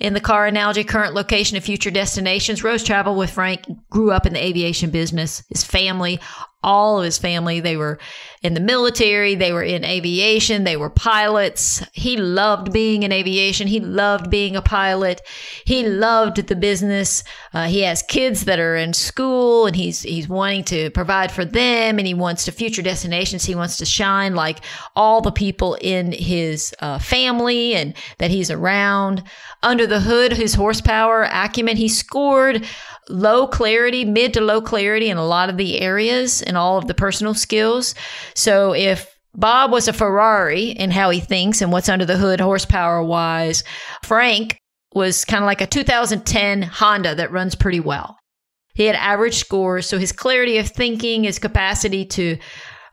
in the car analogy, current location of future destinations. Roads traveled with Frank, grew up in the aviation business. His family all of his family. They were in the military, they were in aviation, they were pilots. He loved being in aviation, he loved being a pilot, he loved the business. Uh, he has kids that are in school and he's, he's wanting to provide for them and he wants to future destinations. He wants to shine like all the people in his uh, family and that he's around. Under the hood, his horsepower, acumen, he scored low clarity, mid to low clarity in a lot of the areas and all of the personal skills. So if Bob was a Ferrari in how he thinks and what's under the hood horsepower wise, Frank was kind of like a 2010 Honda that runs pretty well. He had average scores, so his clarity of thinking, his capacity to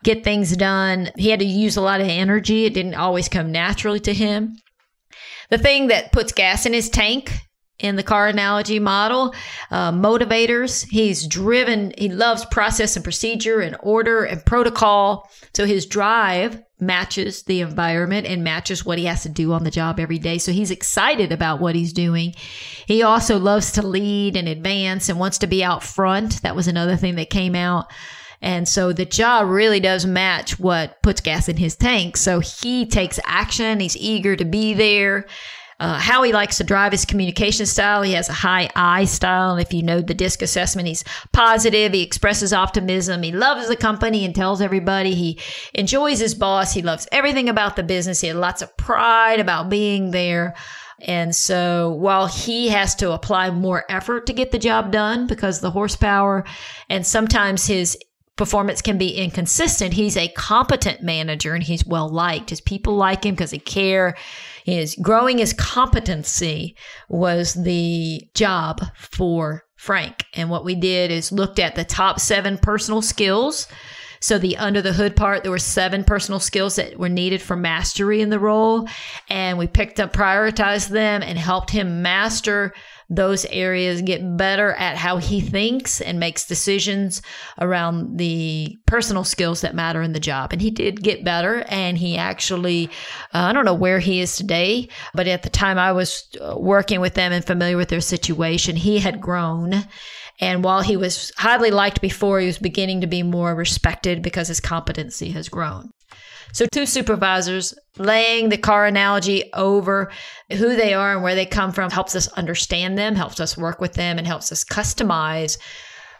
get things done, he had to use a lot of energy. It didn't always come naturally to him. The thing that puts gas in his tank in the car analogy model, uh, motivators. He's driven, he loves process and procedure and order and protocol. So his drive matches the environment and matches what he has to do on the job every day. So he's excited about what he's doing. He also loves to lead and advance and wants to be out front. That was another thing that came out. And so the job really does match what puts gas in his tank. So he takes action. He's eager to be there uh, how he likes to drive his communication style. He has a high I style. If you know the DISC assessment, he's positive. He expresses optimism. He loves the company and tells everybody he enjoys his boss. He loves everything about the business. He has lots of pride about being there. And so while he has to apply more effort to get the job done because the horsepower and sometimes his performance can be inconsistent, he's a competent manager and he's well liked. His people like him because they care is growing his competency was the job for Frank. And what we did is looked at the top seven personal skills. So the under the hood part, there were seven personal skills that were needed for mastery in the role. And we picked up, prioritized them and helped him master those areas, get better at how he thinks and makes decisions around the personal skills that matter in the job. And he did get better. And he actually, uh, I don't know where he is today, but at the time I was uh, working with them and familiar with their situation, he had grown. And while he was highly liked before, he was beginning to be more respected because his competency has grown. So, two supervisors laying the car analogy over who they are and where they come from helps us understand them, helps us work with them, and helps us customize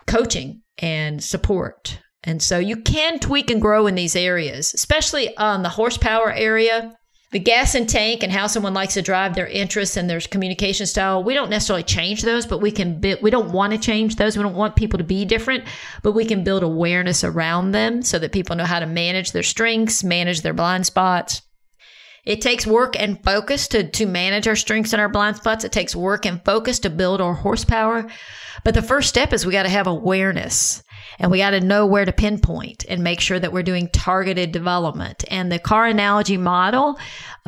coaching and support. And so you can tweak and grow in these areas, especially on the horsepower area the gas and tank and how someone likes to drive their interests and their communication style we don't necessarily change those but we can build we don't want to change those we don't want people to be different but we can build awareness around them so that people know how to manage their strengths manage their blind spots It takes work and focus to, to manage our strengths and our blind spots. It takes work and focus to build our horsepower. But the first step is we got to have awareness and we got to know where to pinpoint and make sure that we're doing targeted development. And the car analogy model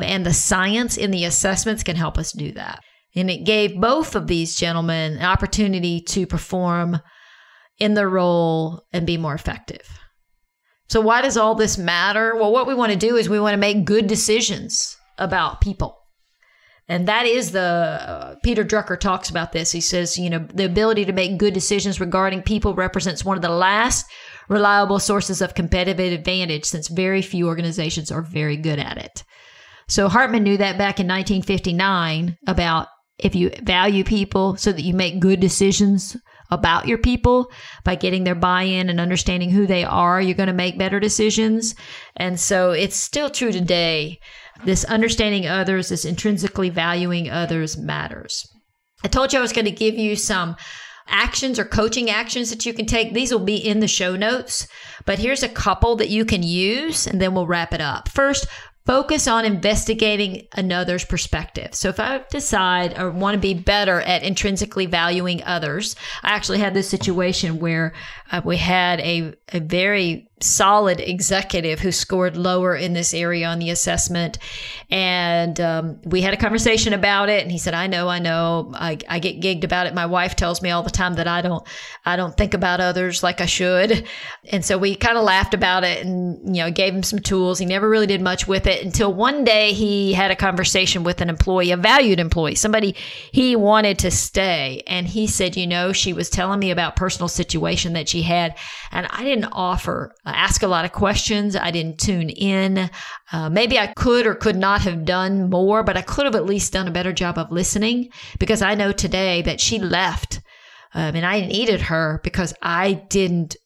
and the science in the assessments can help us do that. And it gave both of these gentlemen an opportunity to perform in their role and be more effective. So, why does all this matter? Well, what we want to do is we want to make good decisions about people. And that is the, uh, Peter Drucker talks about this. He says, you know, the ability to make good decisions regarding people represents one of the last reliable sources of competitive advantage since very few organizations are very good at it. So Hartman knew that back in 1959 about if you value people so that you make good decisions about your people. By getting their buy-in and understanding who they are you're going to make better decisions. And so it's still true today. This understanding others this intrinsically valuing others matters. I told you i was going to give you some actions or coaching actions that you can take. These will be in the show notes but here's a couple that you can use and then we'll wrap it up. First focus on investigating another's perspective. So if I decide or want to be better at intrinsically valuing others, I actually had this situation where uh, we had a, a very solid executive who scored lower in this area on the assessment. And um, we had a conversation about it. And he said, I know, I know, I, I get gigged about it. My wife tells me all the time that I don't, I don't think about others like I should. And so we kind of laughed about it and, you know, gave him some tools. He never really did much with it until one day he had a conversation with an employee, a valued employee, somebody he wanted to stay. And he said, you know, she was telling me about personal situation that she had. And I didn't offer ask a lot of questions. I didn't tune in. Uh, maybe I could or could not have done more, but I could have at least done a better job of listening because I know today that she left um, and I needed her because I didn't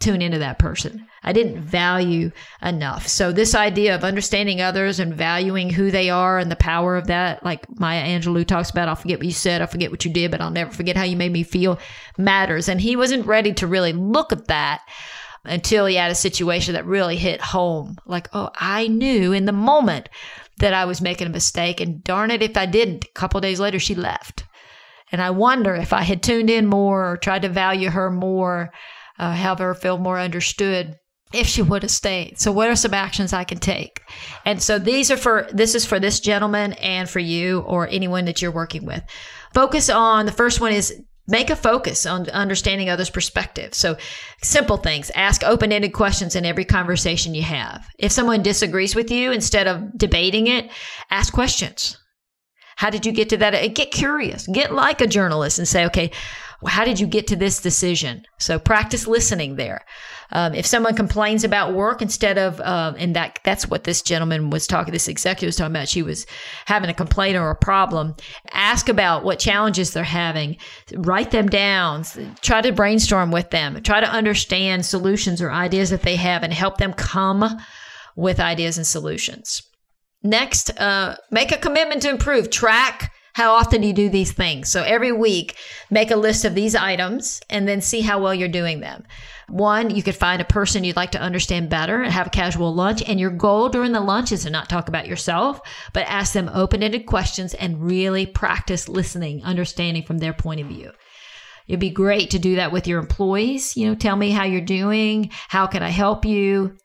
tune into that person. I didn't value enough. So this idea of understanding others and valuing who they are and the power of that, like Maya Angelou talks about, I'll forget what you said, I'll forget what you did, but I'll never forget how you made me feel matters. And he wasn't ready to really look at that until he had a situation that really hit home. Like, oh, I knew in the moment that I was making a mistake, and darn it if I didn't. A couple days later, she left. And I wonder if I had tuned in more or tried to value her more, uh, have her feel more understood, if she would have stayed. So what are some actions I can take? And so these are for this is for this gentleman and for you or anyone that you're working with. Focus on the first one is make a focus on understanding others' perspective. So, simple things ask open ended questions in every conversation you have. If someone disagrees with you, instead of debating it, ask questions. How did you get to that? Get curious. Get like a journalist and say, okay, how did you get to this decision? So practice listening there. Um, if someone complains about work instead of, uh, and that that's what this gentleman was talking, this executive was talking about. She was having a complaint or a problem. Ask about what challenges they're having. Write them down. Try to brainstorm with them. Try to understand solutions or ideas that they have, and help them come with ideas and solutions. Next, uh, make a commitment to improve. Track how often do you do these things? So every week, make a list of these items and then see how well you're doing them. One, you could find a person you'd like to understand better and have a casual lunch. And your goal during the lunch is to not talk about yourself, but ask them open ended questions and really practice listening, understanding from their point of view. It'd be great to do that with your employees. You know, tell me how you're doing. How can I help you?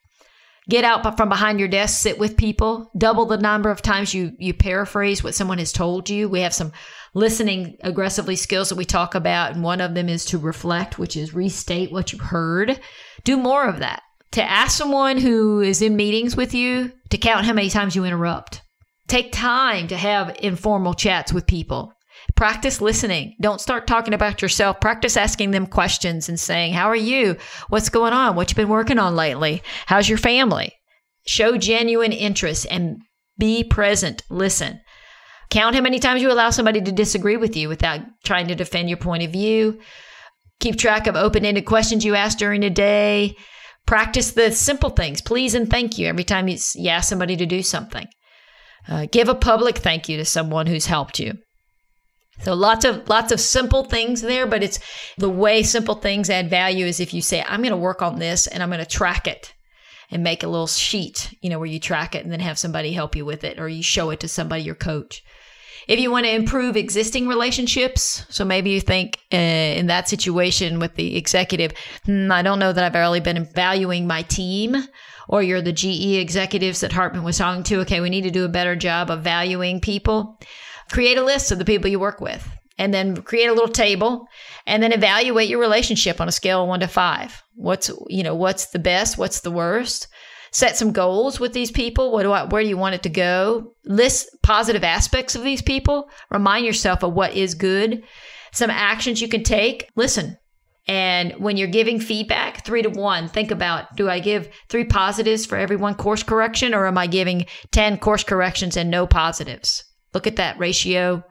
Get out from behind your desk, sit with people, double the number of times you, you paraphrase what someone has told you. We have some listening aggressively skills that we talk about. And one of them is to reflect, which is restate what you heard. Do more of that. To ask someone who is in meetings with you to count how many times you interrupt. Take time to have informal chats with people. Practice listening. Don't start talking about yourself. Practice asking them questions and saying, How are you? What's going on? What you been working on lately? How's your family? Show genuine interest and be present. Listen. Count how many times you allow somebody to disagree with you without trying to defend your point of view. Keep track of open ended questions you ask during the day. Practice the simple things, please and thank you, every time you, ask somebody to do something. Uh, give a public thank you to someone who's helped you. So lots of lots of simple things there, but it's the way simple things add value is if you say, I'm going to work on this and I'm going to track it. and make a little sheet, you know, where you track it and then have somebody help you with it or you show it to somebody, your coach. If you want to improve existing relationships, so maybe you think uh, in that situation with the executive, hmm, I don't know that I've really been valuing my team, or you're the GE executives that Hartman was talking to. Okay, we need to do a better job of valuing people. Create a list of the people you work with and then create a little table and then evaluate your relationship on a scale of 1 to 5 what's you know what's the best what's the worst? Set some goals with these people. What do I, where do you want it to go? List positive aspects of these people. Remind yourself of what is good. Some actions you can take. Listen. And when you're giving feedback, three to one, think about do I give three positives for every one course correction, or am I giving 10 course corrections and no positives? Look at that ratio.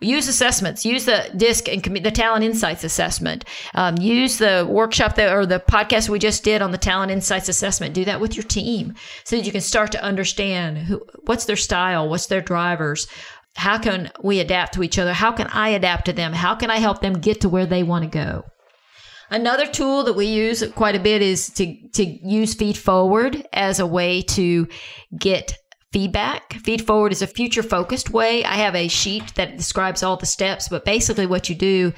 Use assessments. Use the DISC and the Talent Insights assessment. Um, use the workshop that, or the podcast we just did on the Talent Insights assessment. Do that with your team so that you can start to understand who, what's their style, what's their drivers, how can we adapt to each other? How can I adapt to them? How can I help them get to where they want to go? Another tool that we use quite a bit is to, to use feed forward as a way to get feedback. Feed forward is a future focused way. I have a sheet that describes all the steps, but basically what you do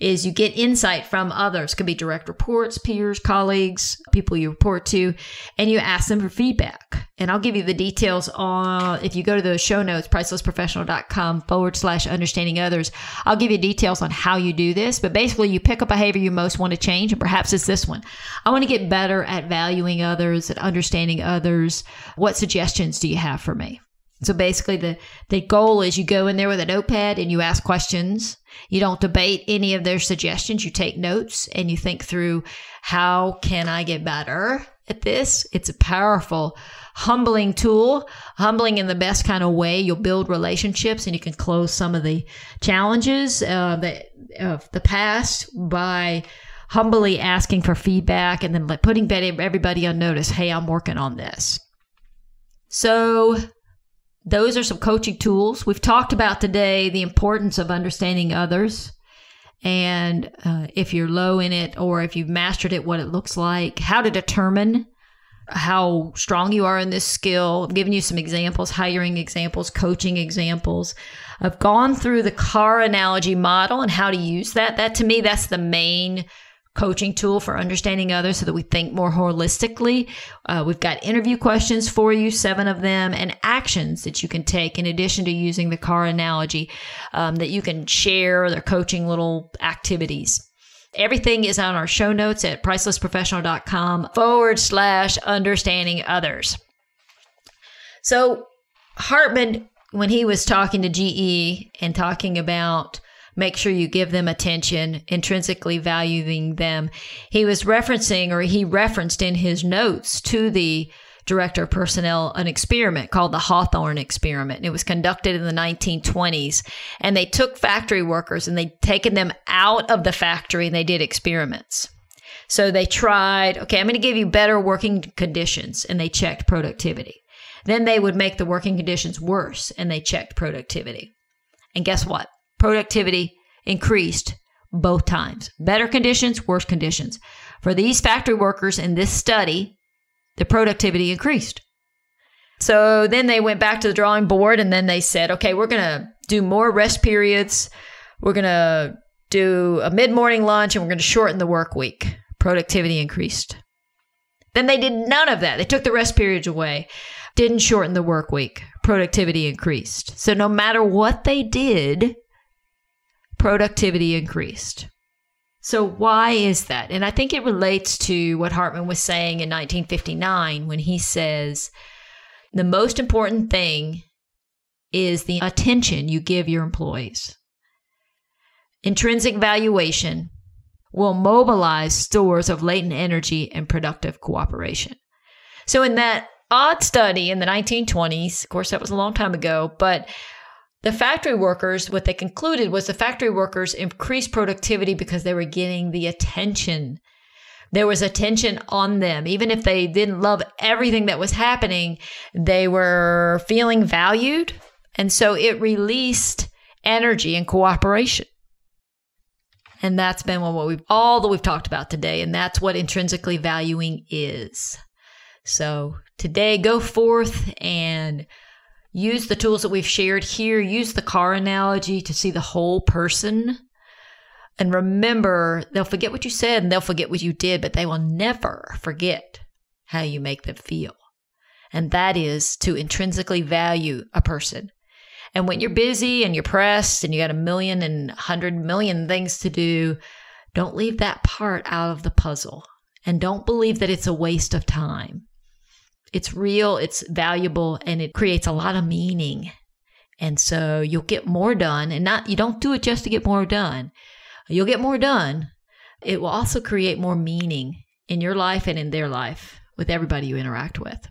is you get insight from others. It could be direct reports, peers, colleagues, people you report to, and you ask them for feedback. And I'll give you the details on, if you go to the show notes, pricelessprofessional.com forward slash understanding others, I'll give you details on how you do this. But basically, you pick a behavior you most want to change, and perhaps it's this one. I want to get better at valuing others, at understanding others. What suggestions do you have for me? So basically the, the goal is you go in there with a notepad and you ask questions. You don't debate any of their suggestions. You take notes and you think through how can I get better at this? It's a powerful, humbling tool, humbling in the best kind of way. You'll build relationships and you can close some of the challenges uh, that, of the past by humbly asking for feedback and then putting everybody on notice. Hey, I'm working on this. So those are some coaching tools. We've talked about today the importance of understanding others. And uh, if you're low in it or if you've mastered it, what it looks like, how to determine how strong you are in this skill. I've given you some examples, hiring examples, coaching examples. I've gone through the car analogy model and how to use that. That to me, that's the main coaching tool for understanding others so that we think more holistically. Uh, we've got interview questions for you, seven of them, and actions that you can take in addition to using the car analogy um, that you can share their coaching little activities. Everything is on our show notes at pricelessprofessional.com forward slash understanding others. So, Hartman, when he was talking to GE and talking about make sure you give them attention, intrinsically valuing them. He was referencing, or he referenced in his notes to the director of personnel an experiment called the Hawthorne experiment. It was conducted in the 1920s and they took factory workers and they'd taken them out of the factory and they did experiments. So they tried, okay, I'm going to give you better working conditions and they checked productivity. Then they would make the working conditions worse and they checked productivity. And guess what? Productivity increased both times. Better conditions, worse conditions. For these factory workers in this study, the productivity increased. So then they went back to the drawing board and then they said, okay, we're going to do more rest periods. We're going to do a mid morning lunch and we're going to shorten the work week. Productivity increased. Then they did none of that. They took the rest periods away, didn't shorten the work week. Productivity increased. So no matter what they did, productivity increased. So, why is that? And I think it relates to what Hartman was saying in 1959 when he says the most important thing is the attention you give your employees. Intrinsic valuation will mobilize stores of latent energy and productive cooperation. So, in that odd study in the 1920s, of course, that was a long time ago, but the factory workers, what they concluded was the factory workers increased productivity because they were getting the attention. There was attention on them. Even if they didn't love everything that was happening, they were feeling valued. And so it released energy and cooperation. And that's been what we've all that we've talked about today. And that's what intrinsically valuing is. So today, go forth and use the tools that we've shared here. Use the car analogy to see the whole person. And remember, they'll forget what you said and they'll forget what you did, but they will never forget how you make them feel. And that is to intrinsically value a person. And when you're busy and you're pressed and you got a million and hundred million things to do, don't leave that part out of the puzzle. And don't believe that it's a waste of time. It's real, it's valuable, and it creates a lot of meaning. And so you'll get more done and not, you don't do it just to get more done. You'll get more done. It will also create more meaning in your life and in their life with everybody you interact with.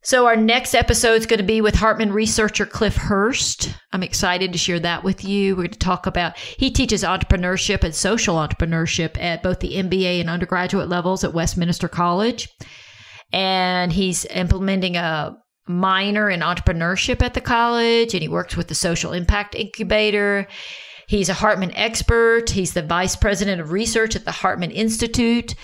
So, our next episode is going to be with Hartman researcher Cliff Hurst. I'm excited to share that with you. We're going to talk about, he teaches entrepreneurship and social entrepreneurship at both the MBA and undergraduate levels at Westminster College. And he's implementing a minor in entrepreneurship at the college, and he works with the Social Impact Incubator. He's a Hartman expert. He's the vice president of research at the Hartman Institute.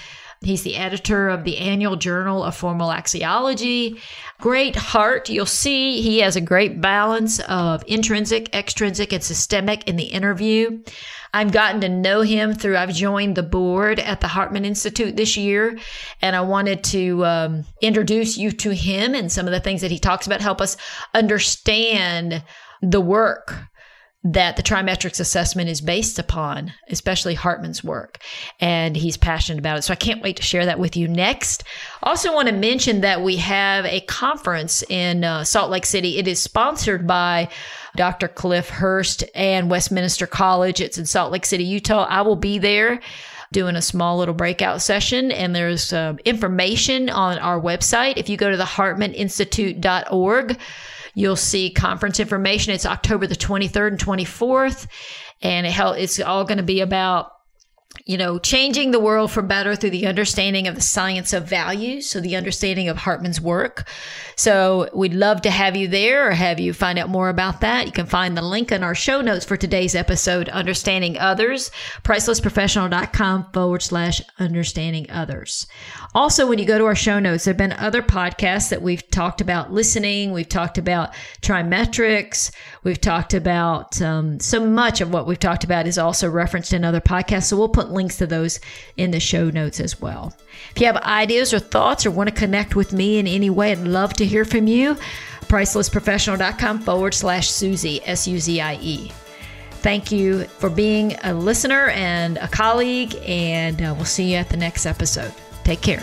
He's the editor of the annual Journal of Formal Axiology. Great heart. You'll see he has a great balance of intrinsic, extrinsic, and systemic in the interview. I've gotten to know him through, I've joined the board at the Hartman Institute this year, and I wanted to um, introduce you to him and some of the things that he talks about, help us understand the work that the TriMetrix assessment is based upon, especially Hartman's work. And he's passionate about it. So I can't wait to share that with you next. Also, want to mention that we have a conference in uh, Salt Lake City. It is sponsored by Dr. Cliff Hurst and Westminster College. It's in Salt Lake City, Utah. I will be there doing a small little breakout session and there's uh, information on our website if you go to the hartmaninstitute.org You'll see conference information. It's October the 23rd and 24th. And it, it's all going to be about you know, changing the world for better through the understanding of the science of values. So, the understanding of Hartman's work. So, we'd love to have you there or have you find out more about that. You can find the link in our show notes for today's episode, Understanding Others, pricelessprofessional.com forward slash understanding others. Also, when you go to our show notes, there have been other podcasts that we've talked about listening. We've talked about TriMetrix. We've talked about um, so much of what we've talked about is also referenced in other podcasts. So, we'll put links to those in the show notes as well. If you have ideas or thoughts or want to connect with me in any way, I'd love to hear from you. Pricelessprofessional.com forward slash Suzie, S U Z I E. Thank you for being a listener and a colleague, and uh, we'll see you at the next episode. Take care.